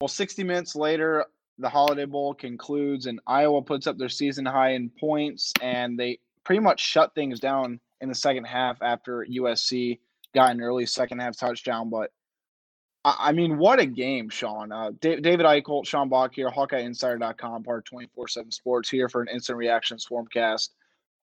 Well, 60 minutes later, the Holiday Bowl concludes, and Iowa puts up their season high in points, and they pretty much shut things down in the second half after USC got an early second half touchdown. But I mean, what a game, Sean. Uh, David Eickholt, Sean Bach here, HawkeyeInsider.com, part 24 7 Sports here for an instant reaction swarmcast.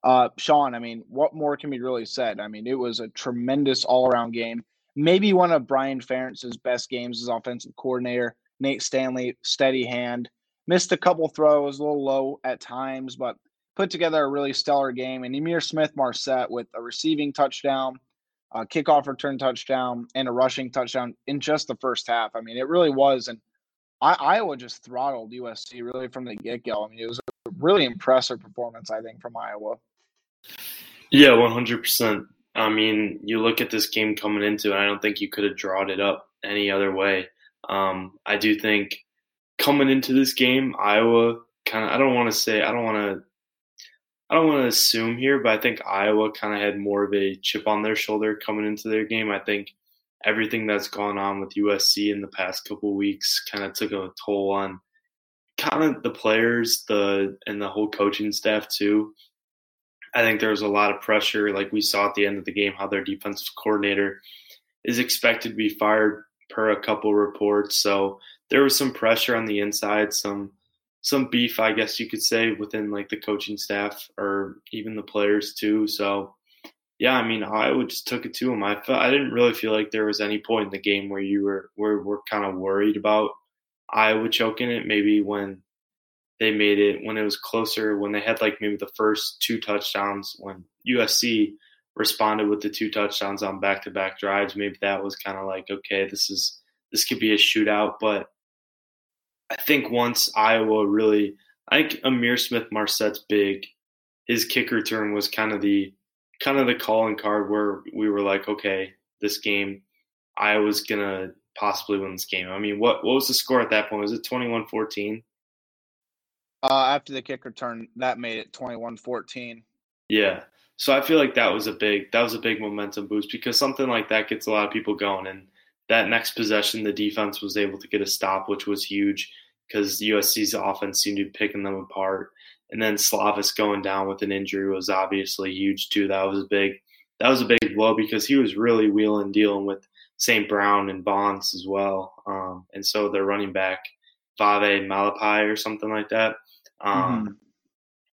Uh, Sean, I mean, what more can be really said? I mean, it was a tremendous all around game. Maybe one of Brian Ferentz's best games as offensive coordinator. Nate Stanley, steady hand. Missed a couple throws, a little low at times, but put together a really stellar game. And Ihmir Smith-Marsette with a receiving touchdown, a kickoff return touchdown, and a rushing touchdown in just the first half. I mean, it really was. And Iowa just throttled USC really from the get go. I mean, it was a really impressive performance, I think, from Iowa. Yeah, 100%. I mean, you look at this game coming into it, I don't think you could have drawn it up any other way. Um, I do think coming into this game, Iowa kind of, I don't want to say, I don't want to, I don't want to assume here, but I think Iowa kind of had more of a chip on their shoulder coming into their game. I think everything that's gone on with USC in the past couple weeks kind of took a toll on kind of the players, the and the whole coaching staff too. I think there was a lot of pressure, like we saw at the end of the game, how their defensive coordinator is expected to be fired per a couple reports. So there was some pressure on the inside, some some beef, I guess you could say, within like the coaching staff or even the players too. So yeah, I mean, Iowa just took it to them. I felt, I didn't really feel like there was any point in the game where you were were were kind of worried about Iowa choking it. Maybe when they made it when it was closer, when they had like maybe the first two touchdowns when USC responded with the two touchdowns on back to back drives. Maybe that was kind of like, okay, this is this could be a shootout. But I think once Iowa really I think Ihmir Smith-Marsette's big. His kick return was kind of the kind of the calling card where we were like, okay, this game, Iowa's gonna possibly win this game. I mean, what what was the score at that point? Was it 21-14? Uh, after the kick return, that made it 21-14. Yeah. So I feel like that was a big that was a big momentum boost because something like that gets a lot of people going. And that next possession, the defense was able to get a stop, which was huge because USC's offense seemed to be picking them apart. And then Slovis going down with an injury was obviously huge too. That was a big that was a big blow because he was really wheeling dealing with St. Brown and Vaughns as well. Um, and so their running back, Vavae Malepeai or something like that. Um, mm-hmm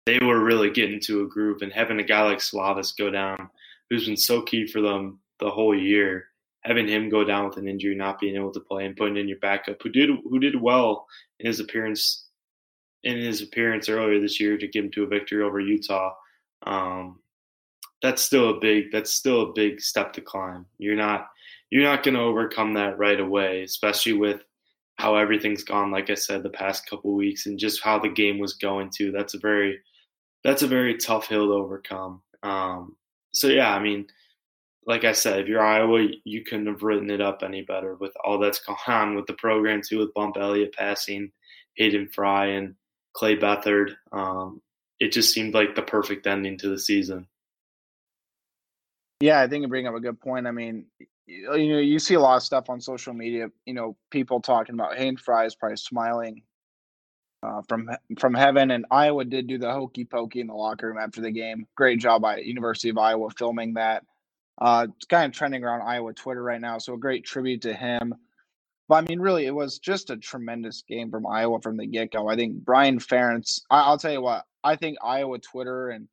they were really getting to a group and having a guy like Slovis go down, who's been so key for them the whole year, having him go down with an injury, not being able to play, and putting in your backup, who did who did well in his appearance in his appearance earlier this year to get him to a victory over Utah. Um, that's still a big that's still a big step to climb. You're not you're not going to overcome that right away, especially with how everything's gone. Like I said, the past couple weeks and just how the game was going too. That's a very that's a very tough hill to overcome. Um, so yeah, I mean, like I said, if you're Iowa, you couldn't have written it up any better with all that's gone on with the program too, with Bump Elliott passing, Hayden Fry, and Clay Beathard. Um, it just seemed like the perfect ending to the season. Yeah, I think you bring up a good point. I mean, you know, you see a lot of stuff on social media. You know, people talking about Hayden Fry is probably smiling uh, from from heaven. And Iowa did do the hokey pokey in the locker room after the game. Great job by University of Iowa filming that. Uh, it's kind of trending around Iowa Twitter right now, so a great tribute to him. But I mean, really, it was just a tremendous game from Iowa from the get go. I think Brian Ferentz. I, will tell you what. I think Iowa Twitter and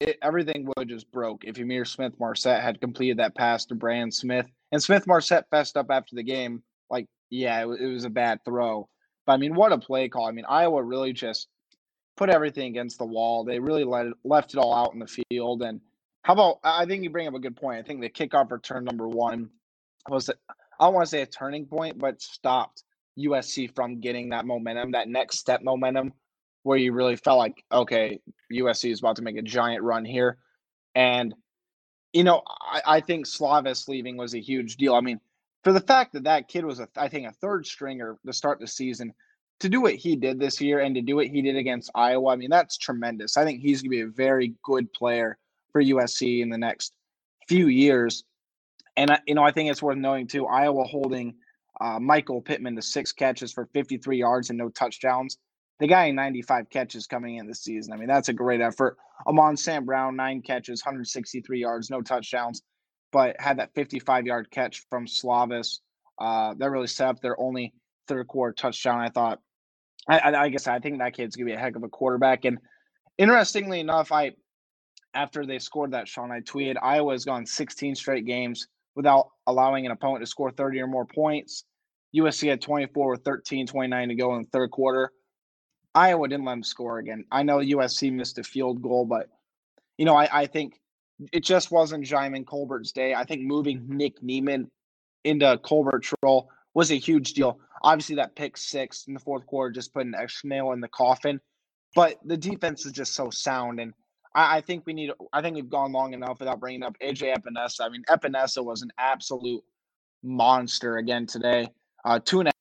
it, everything would just broke if Ihmir Smith-Marsette had completed that pass to Brandon Smith. And Smith-Marsette fessed up after the game, like, yeah, it, it was a bad throw. But I mean, what a play call. I mean, Iowa really just put everything against the wall. They really let it, left it all out in the field. And how about, I think you bring up a good point. I think the kickoff return number one was, I don't want to say a turning point, but stopped USC from getting that momentum, that next step momentum, where you really felt like, okay, USC is about to make a giant run here. And, you know, I, I think Slovis leaving was a huge deal. I mean, for the fact that that kid was, a, I think, a third stringer to start the season, to do what he did this year and to do what he did against Iowa, I mean, that's tremendous. I think he's going to be a very good player for USC in the next few years. And, you know, I think it's worth knowing, too, Iowa holding Uh, Michael Pittman to six catches for 53 yards and no touchdowns. The guy 95 catches coming in this season. I mean, that's a great effort. Amon St. Brown, nine catches, 163 yards, no touchdowns, but had that 55 yard catch from Slovis. Uh, that really set up their only third quarter touchdown. I thought, I, I, guess I think that kid's gonna be a heck of a quarterback. And interestingly enough, I after they scored that, Sean, I tweeted Iowa's gone 16 straight games without allowing an opponent to score 30 or more points. USC had 24 with 13, 29 to go in the third quarter. Iowa didn't let them score again. I know USC missed a field goal, but you know, I, I think it just wasn't Djimon Colbert's day. I think moving Nick Niemann into Colbert's role was a huge deal. Obviously, that pick six in the fourth quarter just put an extra nail in the coffin. But the defense is just so sound, and I, I think we need. I think we've gone long enough without bringing up AJ Epenesa. I mean, Epenesa was an absolute monster again today. Uh, two and a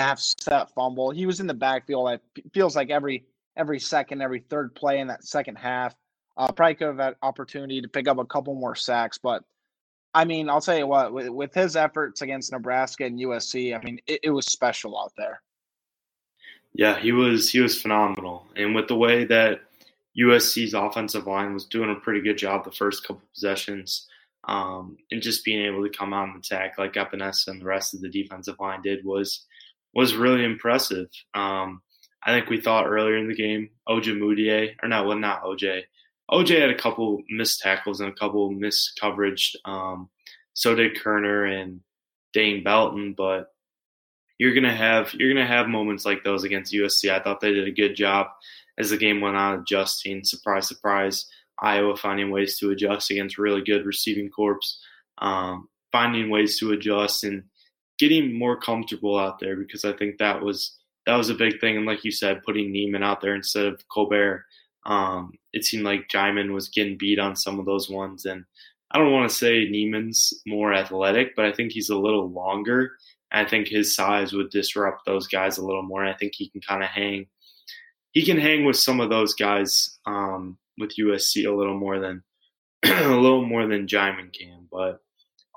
half step fumble. He was in the backfield. It feels like every every second, every third play in that second half. Uh, probably could have had opportunity to pick up a couple more sacks, but I mean, I'll tell you what, with, with his efforts against Nebraska and USC, I mean, it, it, was special out there. Yeah, he was he was phenomenal, and with the way that USC's offensive line was doing a pretty good job the first couple possessions, um, and just being able to come out and attack like Epenesa and the rest of the defensive line did was was really impressive. Um, I think we thought earlier in the game, Ojemudia, or not, well, not OJ. OJ had a couple missed tackles and a couple missed coverage. Um, so did Koerner and Dane Belton, but you're gonna have you're gonna have moments like those against USC. I thought they did a good job as the game went on, adjusting. Surprise, surprise. Iowa finding ways to adjust against really good receiving corps, um, finding ways to adjust and getting more comfortable out there because I think that was that was a big thing. And like you said, putting Niemann out there instead of Colbert, um, it seemed like Djimon was getting beat on some of those ones. And I don't want to say Niemann's more athletic, but I think he's a little longer. I think his size would disrupt those guys a little more. I think he can kind of hang. He can hang with some of those guys um, with USC a little more than a little more than Djimon can. But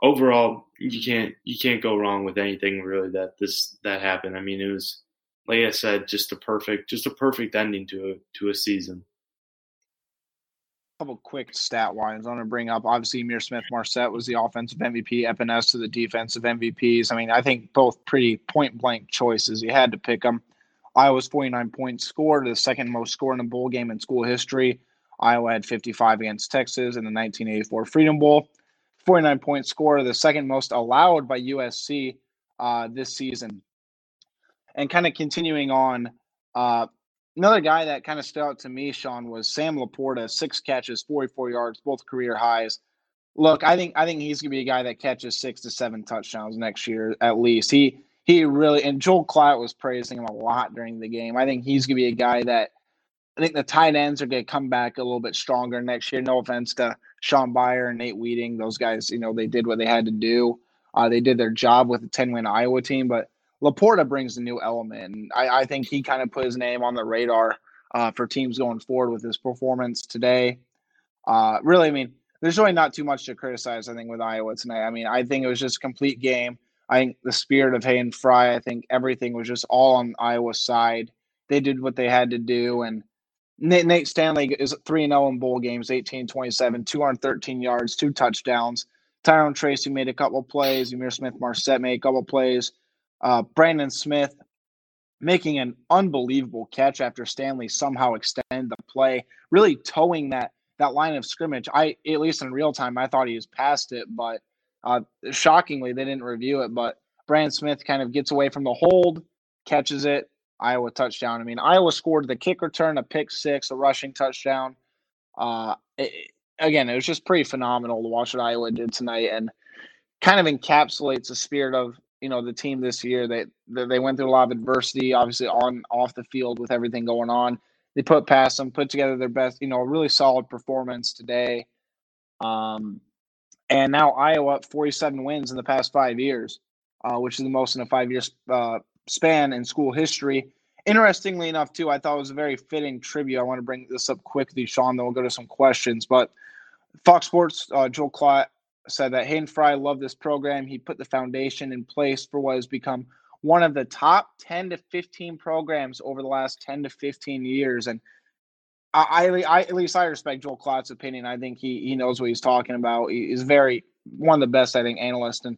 overall, you can't you can't go wrong with anything really that this that happened. I mean, it was like I said, just a perfect just a perfect ending to a to a season. Couple quick stat lines I want to bring up. Obviously, Ihmir Smith Marsette was the offensive MVP, Epenesa to the defensive MVPs. I mean, I think both pretty point blank choices. You had to pick them. Iowa's 49 points scored, the second most score in a bowl game in school history. Iowa had 55 against Texas in the 1984 Freedom Bowl. 49 point score, the second most allowed by USC uh, this season. And kind of continuing on, uh, another guy that kind of stood out to me, Sean, was Sam LaPorta, six catches, 44 yards, both career highs. Look, I think I think he's gonna be a guy that catches six to seven touchdowns next year at least. He he really and Joel Klatt was praising him a lot during the game. I think he's gonna be a guy that I think the tight ends are gonna come back a little bit stronger next year. No offense to Shaun Beyer and Nate Wieting, Those guys, you know, they did what they had to do. Uh, they did their job with the 10 win Iowa team, but LaPorta brings a new element. And I, I think he kind of put his name on the radar uh, for teams going forward with his performance today. Uh, really, I mean, there's really not too much to criticize, I think, with Iowa tonight. I mean, I think it was just a complete game. I think the spirit of Hayden Fry, I think everything was just all on Iowa's side. They did what they had to do. And Nate, Nate Stanley is 3 0 in bowl games, 18 27, 213 yards, two touchdowns. Tyrone Tracy made a couple plays. Ihmir Smith Marsette made a couple plays. Uh, Brandon Smith making an unbelievable catch after Stanley somehow extended the play, really towing that that line of scrimmage. I at least in real time, I thought he was past it, but uh, shockingly they didn't review it. But Brandon Smith kind of gets away from the hold, catches it, Iowa touchdown. I mean, Iowa scored the kick return, a pick six, a rushing touchdown. Uh, it, again, it was just pretty phenomenal to watch what Iowa did tonight, and kind of encapsulates the spirit of you know the team this year. They they went through a lot of adversity, obviously on off the field with everything going on. They put past them, put together their best, you know, really solid performance today. Um, and now Iowa up 47 wins in the past five years, uh, which is the most in a five year uh, span in school history. Interestingly enough, too, I thought it was a very fitting tribute. I want to bring this up quickly, Sean, then we'll go to some questions. But Fox Sports, uh, Joel Klatt said that Hayden Fry loved this program. He put the foundation in place for what has become one of the top 10 to 15 programs over the last 10 to 15 years. And I, I, I at least I respect Joel Klatt's opinion. I think he he knows what he's talking about. He is very one of the best, I think, analysts. And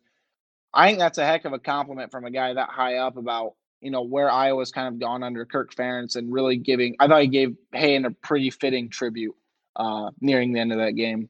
I think that's a heck of a compliment from a guy that high up about you know where Iowa's kind of gone under Kirk Ferentz and really giving. I thought he gave Hayden a pretty fitting tribute uh, nearing the end of that game.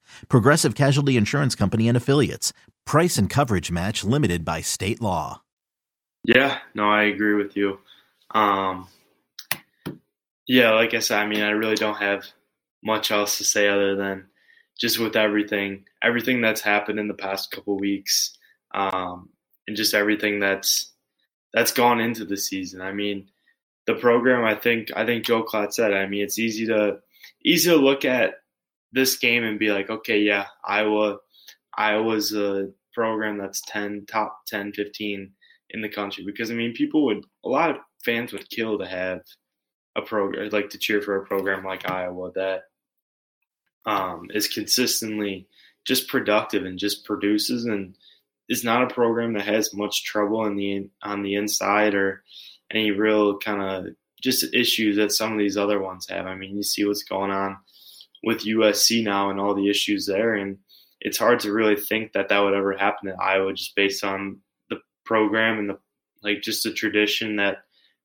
Progressive Casualty Insurance Company and Affiliates. Price and coverage match limited by state law. Yeah, no, I agree with you. Um, yeah, like I said, I mean, I really don't have much else to say other than just with everything, everything that's happened in the past couple weeks um, and just everything that's that's gone into the season. I mean, the program. I think I think Joe Klatt said. I mean, it's easy to easy to look at this game and be like, okay, yeah, Iowa, Iowa's a program that's 10, top 10, 15 in the country. Because I mean, people would a lot of fans would kill to have a program like to cheer for a program like Iowa that um, is consistently just productive and just produces and is not a program that has much trouble in the on the inside or any real kind of just issues that some of these other ones have. I mean, you see what's going on with USC now and all the issues there, and it's hard to really think that that would ever happen at Iowa just based on the program and the like just the tradition that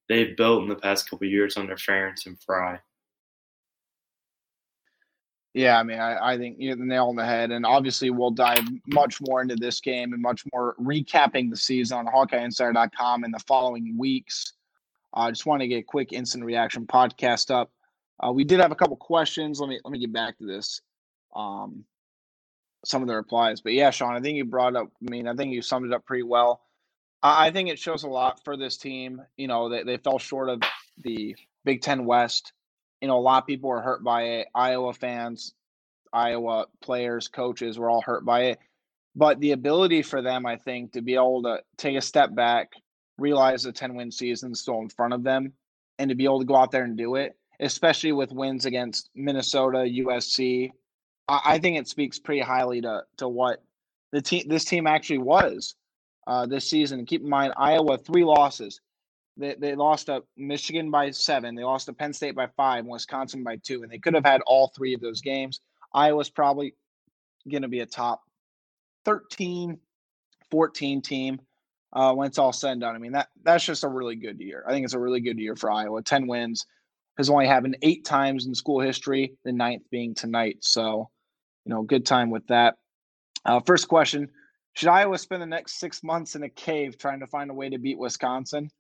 they've built in the past couple years under Ferentz and Fry. Yeah, I mean, I, I think you hit the nail on the head. And obviously, we'll dive much more into this game and much more recapping the season on HawkeyeInsider.com in the following weeks. I uh, just want to get a quick instant reaction podcast up. Uh, we did have a couple questions. Let me let me get back to this. Um, some of the replies, but yeah, Sean, I think you brought up. I mean, I think you summed it up pretty well. I, I think it shows a lot for this team. You know, they, they fell short of the Big Ten West you know, a lot of people were hurt by it. Iowa fans, Iowa players, coaches were all hurt by it. But the ability for them, I think, to be able to take a step back, realize the 10 win season is still in front of them, and to be able to go out there and do it, especially with wins against Minnesota, USC, I, I think it speaks pretty highly to to what the team this team actually was uh, this season. Keep in mind, Iowa three losses, they, they lost to Michigan by seven. They lost to Penn State by five, Wisconsin by two, and they could have had all three of those games. Iowa's probably going to be a top 13, 14 team uh, when it's all said and done. I mean, that that's just a really good year. I think it's a really good year for Iowa. 10 wins has only happened eight times in school history, the ninth being tonight. So, you know, good time with that. Uh, first question Should Iowa spend the next six months in a cave trying to find a way to beat Wisconsin?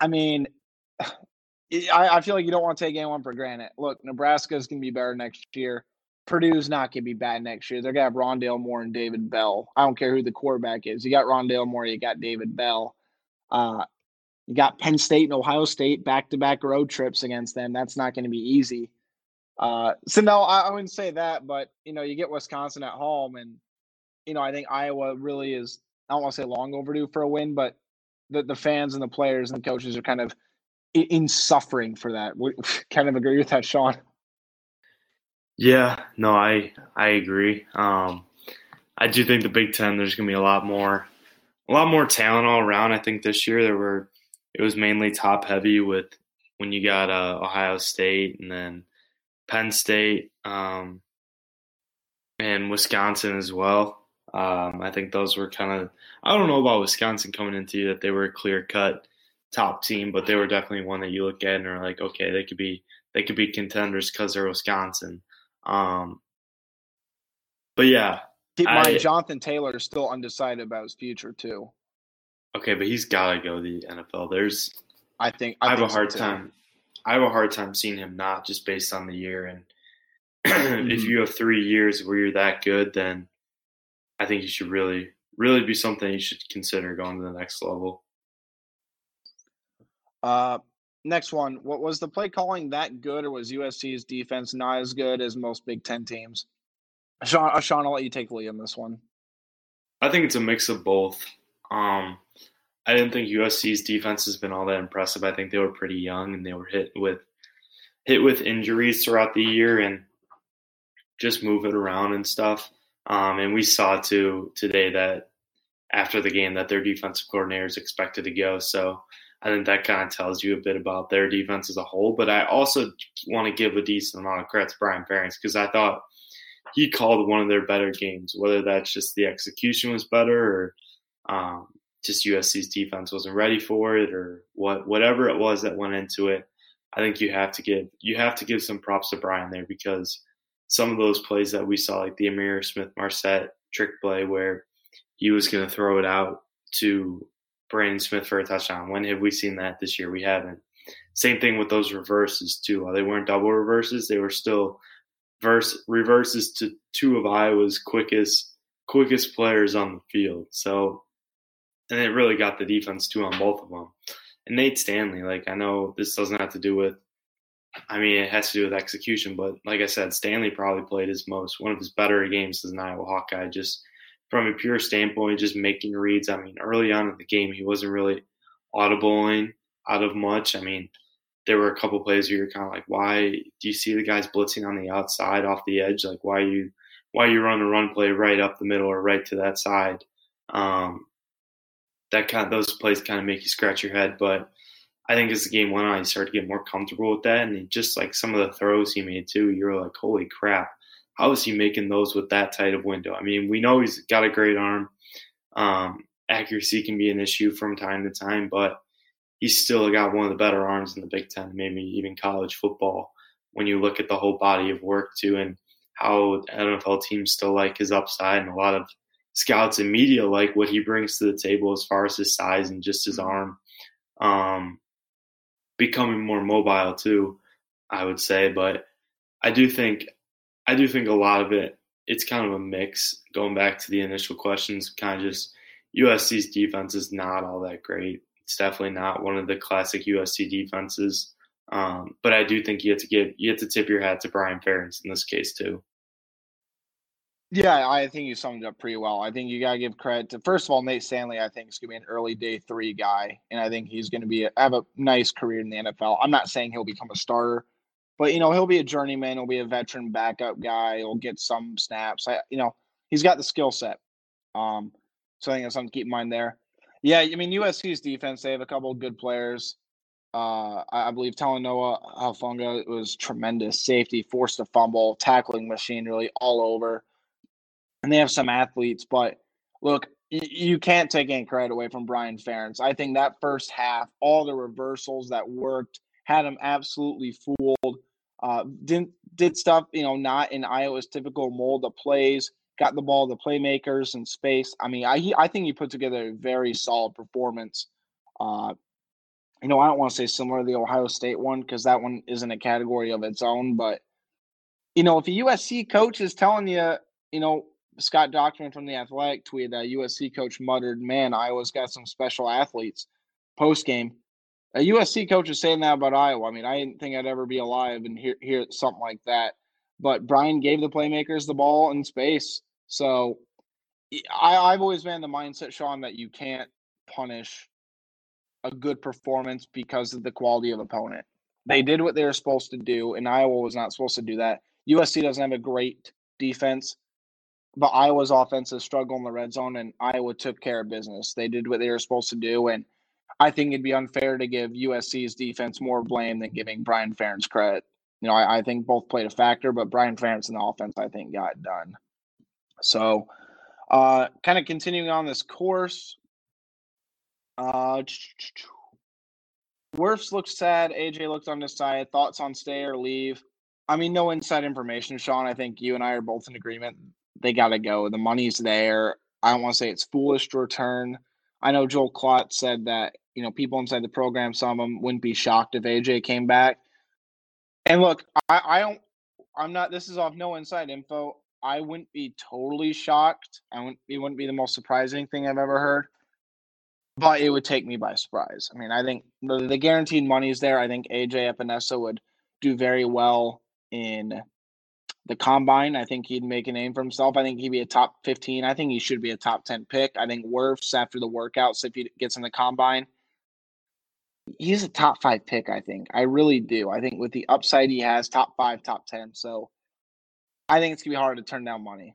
I mean, I, I feel like you don't want to take anyone for granted. Look, Nebraska is going to be better next year. Purdue's not going to be bad next year. They're going to have Rondale Moore and David Bell. I don't care who the quarterback is. You got Rondale Moore, you got David Bell. Uh, you got Penn State and Ohio State back to back road trips against them. That's not going to be easy. Uh, so no, I, I, wouldn't say that, but you know, you get Wisconsin at home, and you know, I think Iowa really is. I don't want to say long overdue for a win, but the, the fans and the players and the coaches are kind of in, in suffering for that. We kind of agree with that, Sean. Yeah, no, I I agree. Um, I do think the Big Ten there's going to be a lot more, a lot more talent all around. I think this year there were it was mainly top heavy with when you got uh, Ohio State and then Penn State um, and Wisconsin as well. Um, I think those were kind of I don't know about Wisconsin coming into you that they were a clear cut top team, but they were definitely one that you look at and are like, okay, they could be they could be contenders because they're Wisconsin. Um, but yeah, keep in mind Jonathan Taylor is still undecided about his future too. Okay, but he's got to go to the NFL. There's, I think I, I have think a hard so time. I have a hard time seeing him not just based on the year. And mm-hmm. if you have three years where you're that good, then I think you should really, really be something you should consider going to the next level. Uh, next one. What was the play calling that good, or was USC's defense not as good as most Big Ten teams? Sean, uh, Sean, I'll let you take lead on this one. I think it's a mix of both. Um, I didn't think USC's defense has been all that impressive. I think they were pretty young and they were hit with hit with injuries throughout the year and just move it around and stuff. Um, and we saw too today that after the game that their defensive coordinator is expected to go. So I think that kind of tells you a bit about their defense as a whole. But I also want to give a decent amount of credit to Brian Ferentz because I thought he called one of their better games. Whether that's just the execution was better or um, just USC's defense wasn't ready for it or what whatever it was that went into it. I think you have to give you have to give some props to Brian there because some of those plays that we saw, like the Ihmir Smith Marsette trick play where he was going to throw it out to Brandon Smith for a touchdown. When have we seen that this year? We haven't. Same thing with those reverses too. They weren't double reverses, they were still verse reverses to two of Iowa's quickest quickest players on the field. So, and it really got the defense too on both of them. And Nate Stanley, like I know this doesn't have to do with I mean, it has to do with execution, but like I said, Stanley probably played his most one of his better games as an Iowa Hawkeye. Just from a pure standpoint, just making reads. I mean, early on in the game, he wasn't really audibling out of much. I mean, there were a couple plays where you're kind of like, why do you see the guys blitzing on the outside off the edge? Like, why you why you run a run play right up the middle or right to that side? Um, that kind of, those plays kind of make you scratch your head, but I think as the game went on, he started to get more comfortable with that, and just like some of the throws he made too, you were like, "Holy crap! How is he making those with that tight of window?" I mean, we know he's got a great arm. Um, accuracy can be an issue from time to time, but he's still got one of the better arms in the Big Ten, maybe even college football. When you look at the whole body of work too, and how NFL teams still like his upside, and a lot of scouts and media like what he brings to the table as far as his size and just his arm. Um, becoming more mobile too, I would say. But I do think I do think a lot of it it's kind of a mix. Going back to the initial questions, kind of just USC's defense is not all that great. It's definitely not one of the classic USC defenses. Um, but I do think you have to give you have to tip your hat to Brian Ferentz in this case too. Yeah, I think you summed it up pretty well. I think you gotta give credit to first of all Nate Stanley. I think is gonna be an early day three guy, and I think he's gonna be a, have a nice career in the NFL. I'm not saying he'll become a starter, but you know he'll be a journeyman. He'll be a veteran backup guy. He'll get some snaps. I, you know he's got the skill set. Um, so I think that's something to keep in mind there. Yeah, I mean USC's defense. They have a couple of good players. Uh, I, believe Talanoa Hufanga was tremendous. Safety, forced a fumble, tackling machine, really all over and they have some athletes. But look, you can't take any credit away from Brian Ferentz. I think that first half, all the reversals that worked, had him absolutely fooled. Uh, didn't did stuff you know not in Iowa's typical mold of plays. Got the ball to playmakers and space. I mean, I I think he put together a very solid performance. Uh, you know, I don't want to say similar to the Ohio State one because that one isn't a category of its own. But you know, if a USC coach is telling you, you know, Scott Dochterman from the Athletic tweeted that USC coach muttered, "Man, Iowa's got some special athletes." Post game, a USC coach is saying that about Iowa. I mean, I didn't think I'd ever be alive and hear hear something like that. But Brian gave the playmakers the ball in space, so I, I've always been the mindset, Sean, that you can't punish a good performance because of the quality of opponent. They did what they were supposed to do, and Iowa was not supposed to do that. USC doesn't have a great defense but Iowa's offenses struggle in the red zone, and Iowa took care of business. They did what they were supposed to do, and I think it'd be unfair to give USC's defense more blame than giving Brian Ferentz credit. You know, I, I think both played a factor, but Brian Ferentz in the offense, I think, got it done. So, uh, kind of continuing on this course, uh, Wirfs looks sad. AJ looks undecided. Thoughts on stay or leave? I mean, no inside information, Sean. I think you and I are both in agreement they got to go. The money's there. I don't want to say it's foolish to return. I know Joel Klatt said that you know people inside the program, some of them wouldn't be shocked if AJ came back. And look, I, I don't. I'm not. This is off no inside info. I wouldn't be totally shocked. I wouldn't. It wouldn't be the most surprising thing I've ever heard, but it would take me by surprise. I mean, I think the, the guaranteed money is there. I think AJ Epenesa would do very well in the combine. I think he'd make a name for himself. I think he'd be a top 15. I think he should be a top 10 pick. I think Wirfs after the workouts, if he gets in the combine, he's a top five pick, I think. I really do. I think with the upside he has, top five, top 10. So I think it's going to be hard to turn down money.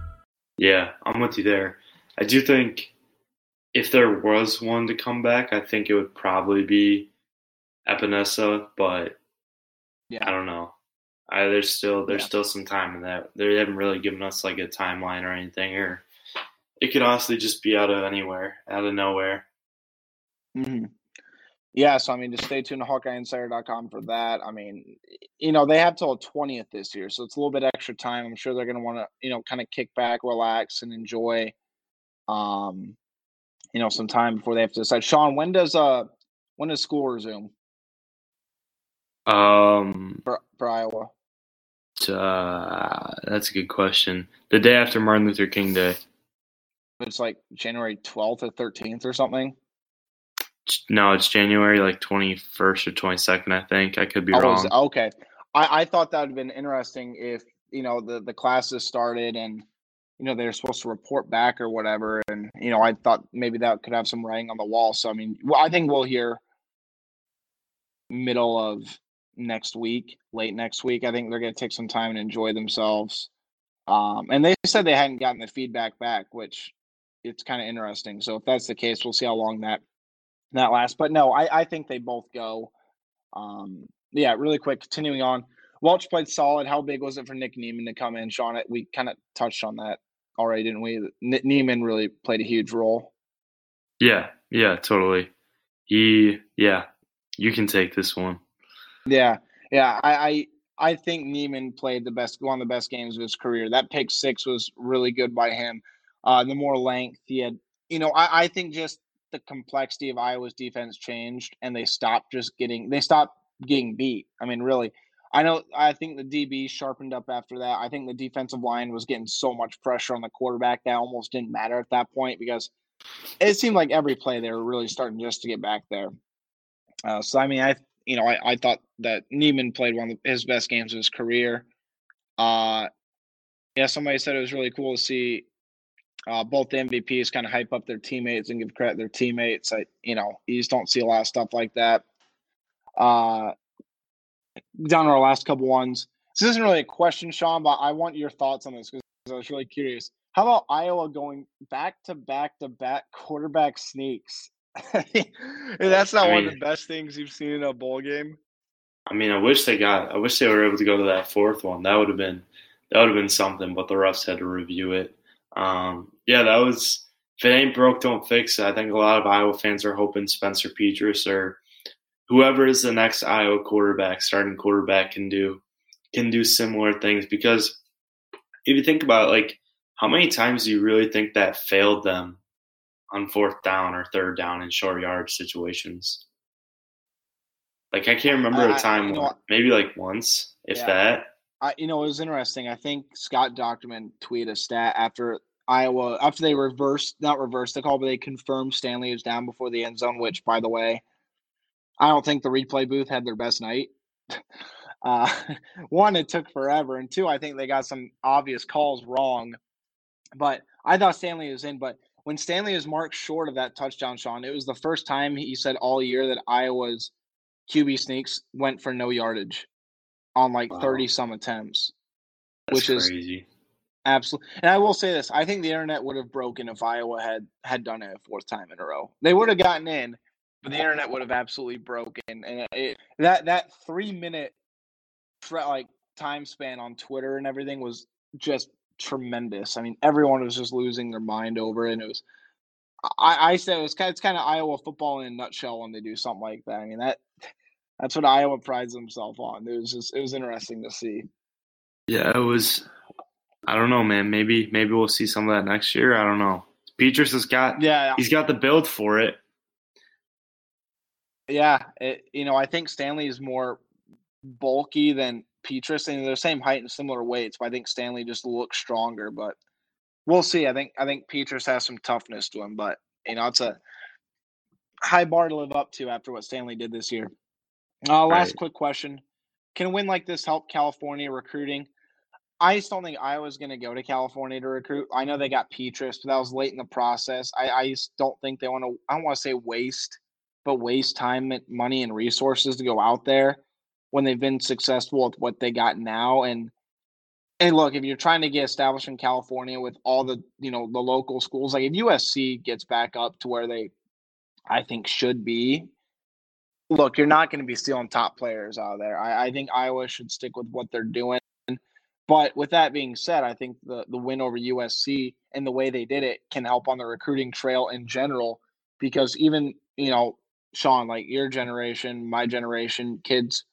Yeah, I'm with you there. I do think if there was one to come back, I think it would probably be Epenesa, but Yeah. I don't know. I, there's still there's Yeah. still some time in that. They haven't really given us like a timeline or anything, or it could honestly just be out of anywhere, out of nowhere. hmm Yeah, so I mean, just stay tuned to HawkeyeInsider.com for that. I mean, you know, they have till the twentieth this year, so it's a little bit extra time. I'm sure they're going to want to, you know, kind of kick back, relax, and enjoy, um, you know, some time before they have to decide. Sean, when does uh, when does school resume Um, for for Iowa? uh, that's a good question. The day after Martin Luther King Day. It's like January twelfth or thirteenth or something. No, it's January like 21st or 22nd, I think. I could be Oh, wrong. okay. I, I thought that would have been interesting if you know the the classes started and you know they're supposed to report back or whatever, and you know I thought maybe that could have some writing on the wall. So I mean, well, I think we'll hear middle of next week, late next week. I think they're going to take some time and enjoy themselves. Um, and they said they hadn't gotten the feedback back, which it's kind of interesting. So if that's the case, we'll see how long that that last. But no, I, I think they both go. Um, yeah, really quick, continuing on. Welch played solid. How big was it for Nick Niemann to come in? Sean, it- we kind of touched on that already, didn't we? Ne- Niemann really played a huge role. Yeah, yeah, totally. He, yeah, you can take this one. Yeah, yeah. I, I I think Niemann played the best, one of the best games of his career. That pick six was really good by him. Uh, the more length he had, you know, I, I think just the complexity of Iowa's defense changed, and they stopped just getting they stopped getting beat. I mean, really. I know. I think the DB sharpened up after that. I think the defensive line was getting so much pressure on the quarterback that almost didn't matter at that point because it seemed like every play they were really starting just to get back there. Uh, so I mean, I you know I, I thought that Niemann played one of his best games of his career. Uh, yeah, somebody said it was really cool to see uh, both the MVPs kind of hype up their teammates and give credit to their teammates. I you know you just don't see a lot of stuff like that. Uh, down to our last couple ones. This isn't really a question, Sean, but I want your thoughts on this because I was really curious. How about Iowa going back to back to back quarterback sneaks? That's not I one of the best things you've seen in a bowl game. I mean, I wish they got. I wish they were able to go to that fourth one. That would have been. That would have been something. But the refs had to review it. Um, yeah, that was. If it ain't broke, don't fix it. I think a lot of Iowa fans are hoping Spencer Petras or whoever is the next Iowa quarterback, starting quarterback, can do can do similar things. Because if you think about it, like how many times do you really think that failed them on fourth down or third down in short yard situations? Like I can't remember a time, when- maybe like once, if Yeah. that. I, you know, it was interesting. I think Scott Dochterman tweeted a stat after Iowa, after they reversed, not reversed the call, but they confirmed Stanley was down before the end zone, which, by the way, I don't think the replay booth had their best night. Uh, one, it took forever. And two, I think they got some obvious calls wrong. But I thought Stanley was in. But when Stanley was marked short of that touchdown, Sean, it was the first time he said all year that Iowa's QB sneaks went for no yardage on like Wow. 30 some attempts. That's Which is- Absolutely. And I will say this, I think the internet would have broken if Iowa had had done it a fourth time in a row. They would have gotten in, but the internet would have absolutely broken. And it, that that 3 minute like time span on Twitter and everything was just tremendous. I mean, everyone was just losing their mind over it. And it was, I, I said it was kind, it's kind of Iowa football in a nutshell when they do something like that. I mean that that's what Iowa prides himself on. It was just it was interesting to see. Yeah, it was. I don't know, man. Maybe maybe we'll see some of that next year. I don't know. Petras has got yeah, he's got the build for it. Yeah, it, you know, I think Stanley is more bulky than Petras, and they're the same height and similar weights. But I think Stanley just looks stronger. But we'll see. I think I think Petras has some toughness to him, but you know, it's a high bar to live up to after what Stanley did this year. Uh, last right. quick question: Can a win like this help California recruiting? I just don't think Iowa's going to go to California to recruit. I know they got Petras, but that was late in the process. I, I just don't think they want to. I don't want to say waste, but waste time, and money, and resources to go out there when they've been successful with what they got now. And and look, if you're trying to get established in California with all the you know the local schools, like if USC gets back up to where they, I think should be. Look, you're not going to be stealing top players out of there. I, I think Iowa should stick with what they're doing. But with that being said, I think the the win over USC and the way they did it can help on the recruiting trail in general. Because even you know, Sean, like your generation, my generation, kids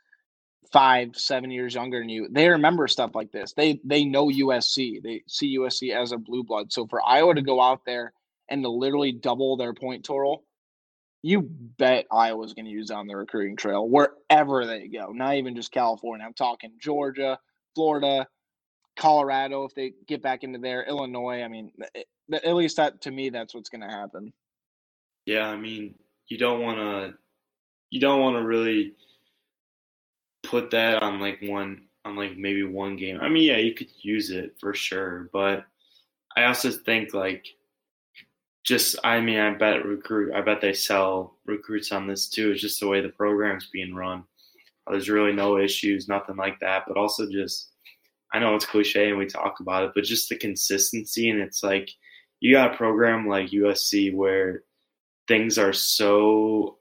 five, seven years younger than you, they remember stuff like this. They they know USC. They see USC as a blue blood. So for Iowa to go out there and to literally double their point total, you bet Iowa's going to use on the recruiting trail wherever they go. Not even just California. I'm talking Georgia, Florida, Colorado. If they get back into there, Illinois. I mean, it, eh, at least that to me, that's what's going to happen. Yeah, I mean, you don't want to. You don't want to really put that on like one on like maybe one game. I mean, yeah, you could use it for sure, but I also think like just I mean, I bet recruit I bet they sell recruits on this too. It's just the way the program's being run. There's really no issues, nothing like that, but also just I know it's cliche and we talk about it, but just the consistency and it's like you got a program like USC where things are so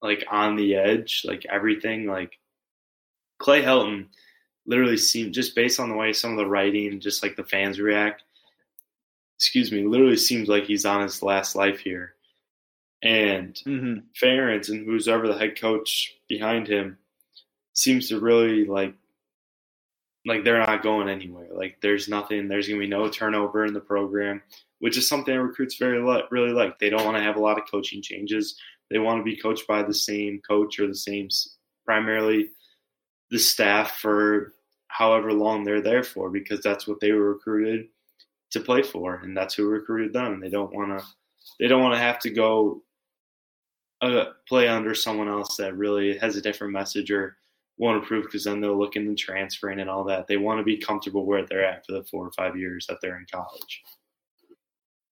like on the edge, like everything like Clay Helton literally seemed just based on the way some of the writing, just like the fans react. Excuse me, literally seems like he's on his last life here. And mm-hmm. Ferentz and who's ever the head coach behind him seems to really like like they're not going anywhere. Like there's nothing. There's gonna be no turnover in the program, which is something recruits very really like. They don't want to have a lot of coaching changes. They want to be coached by the same coach or the same primarily the staff for however long they're there for because that's what they were recruited to play for and that's who recruited them they don't want to they don't want to have to go uh, play under someone else that really has a different message or won't approve because then they'll look into transferring and all that they want to be comfortable where they're at for the four or five years that they're in college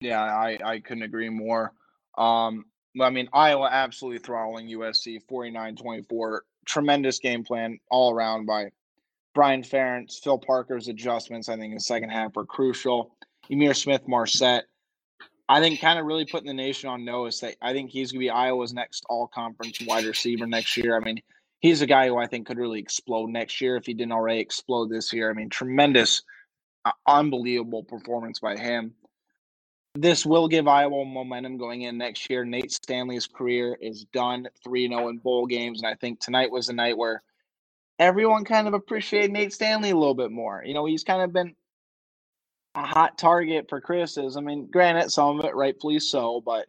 yeah i i couldn't agree more um I mean, Iowa absolutely throttling USC 49 24 tremendous game plan all around by Brian Ferentz. Phil Parker's adjustments, I think, in the second half were crucial. Ihmir Smith Marsette. I think, kind of really putting the nation on notice that I think he's going to be Iowa's next all conference wide receiver next year. I mean, he's a guy who I think could really explode next year if he didn't already explode this year. I mean, tremendous, uh, unbelievable performance by him this will give Iowa momentum going in next year. Nate Stanley's career is done 3 0 in bowl games. And I think tonight was the night where everyone kind of appreciated Nate Stanley a little bit more. You know, he's kind of been a hot target for criticism. I mean, granted, some of it rightfully so, but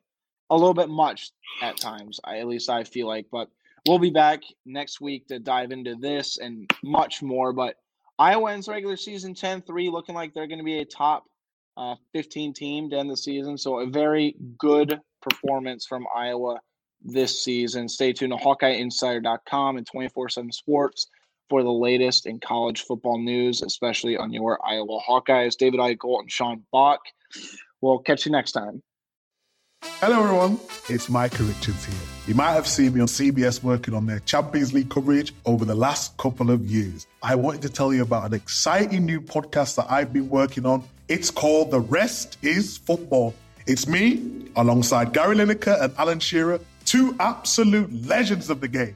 a little bit much at times, I, at least I feel like. But we'll be back next week to dive into this and much more. But Iowa ends regular season 10 3, looking like they're going to be a top uh, 15 team to end the season. So a very good performance from Iowa this season. Stay tuned to HawkeyeInsider.com and 24/7 Sports for the latest in college football news, especially on your Iowa Hawkeyes. David Eickholt and Sean Bach. We'll catch you next time. Hello, everyone. It's Micah Richards here. You might have seen me on CBS working on their Champions League coverage over the last couple of years. I wanted to tell you about an exciting new podcast that I've been working on. It's called The Rest is Football. It's me, alongside Gary Lineker and Alan Shearer, two absolute legends of the game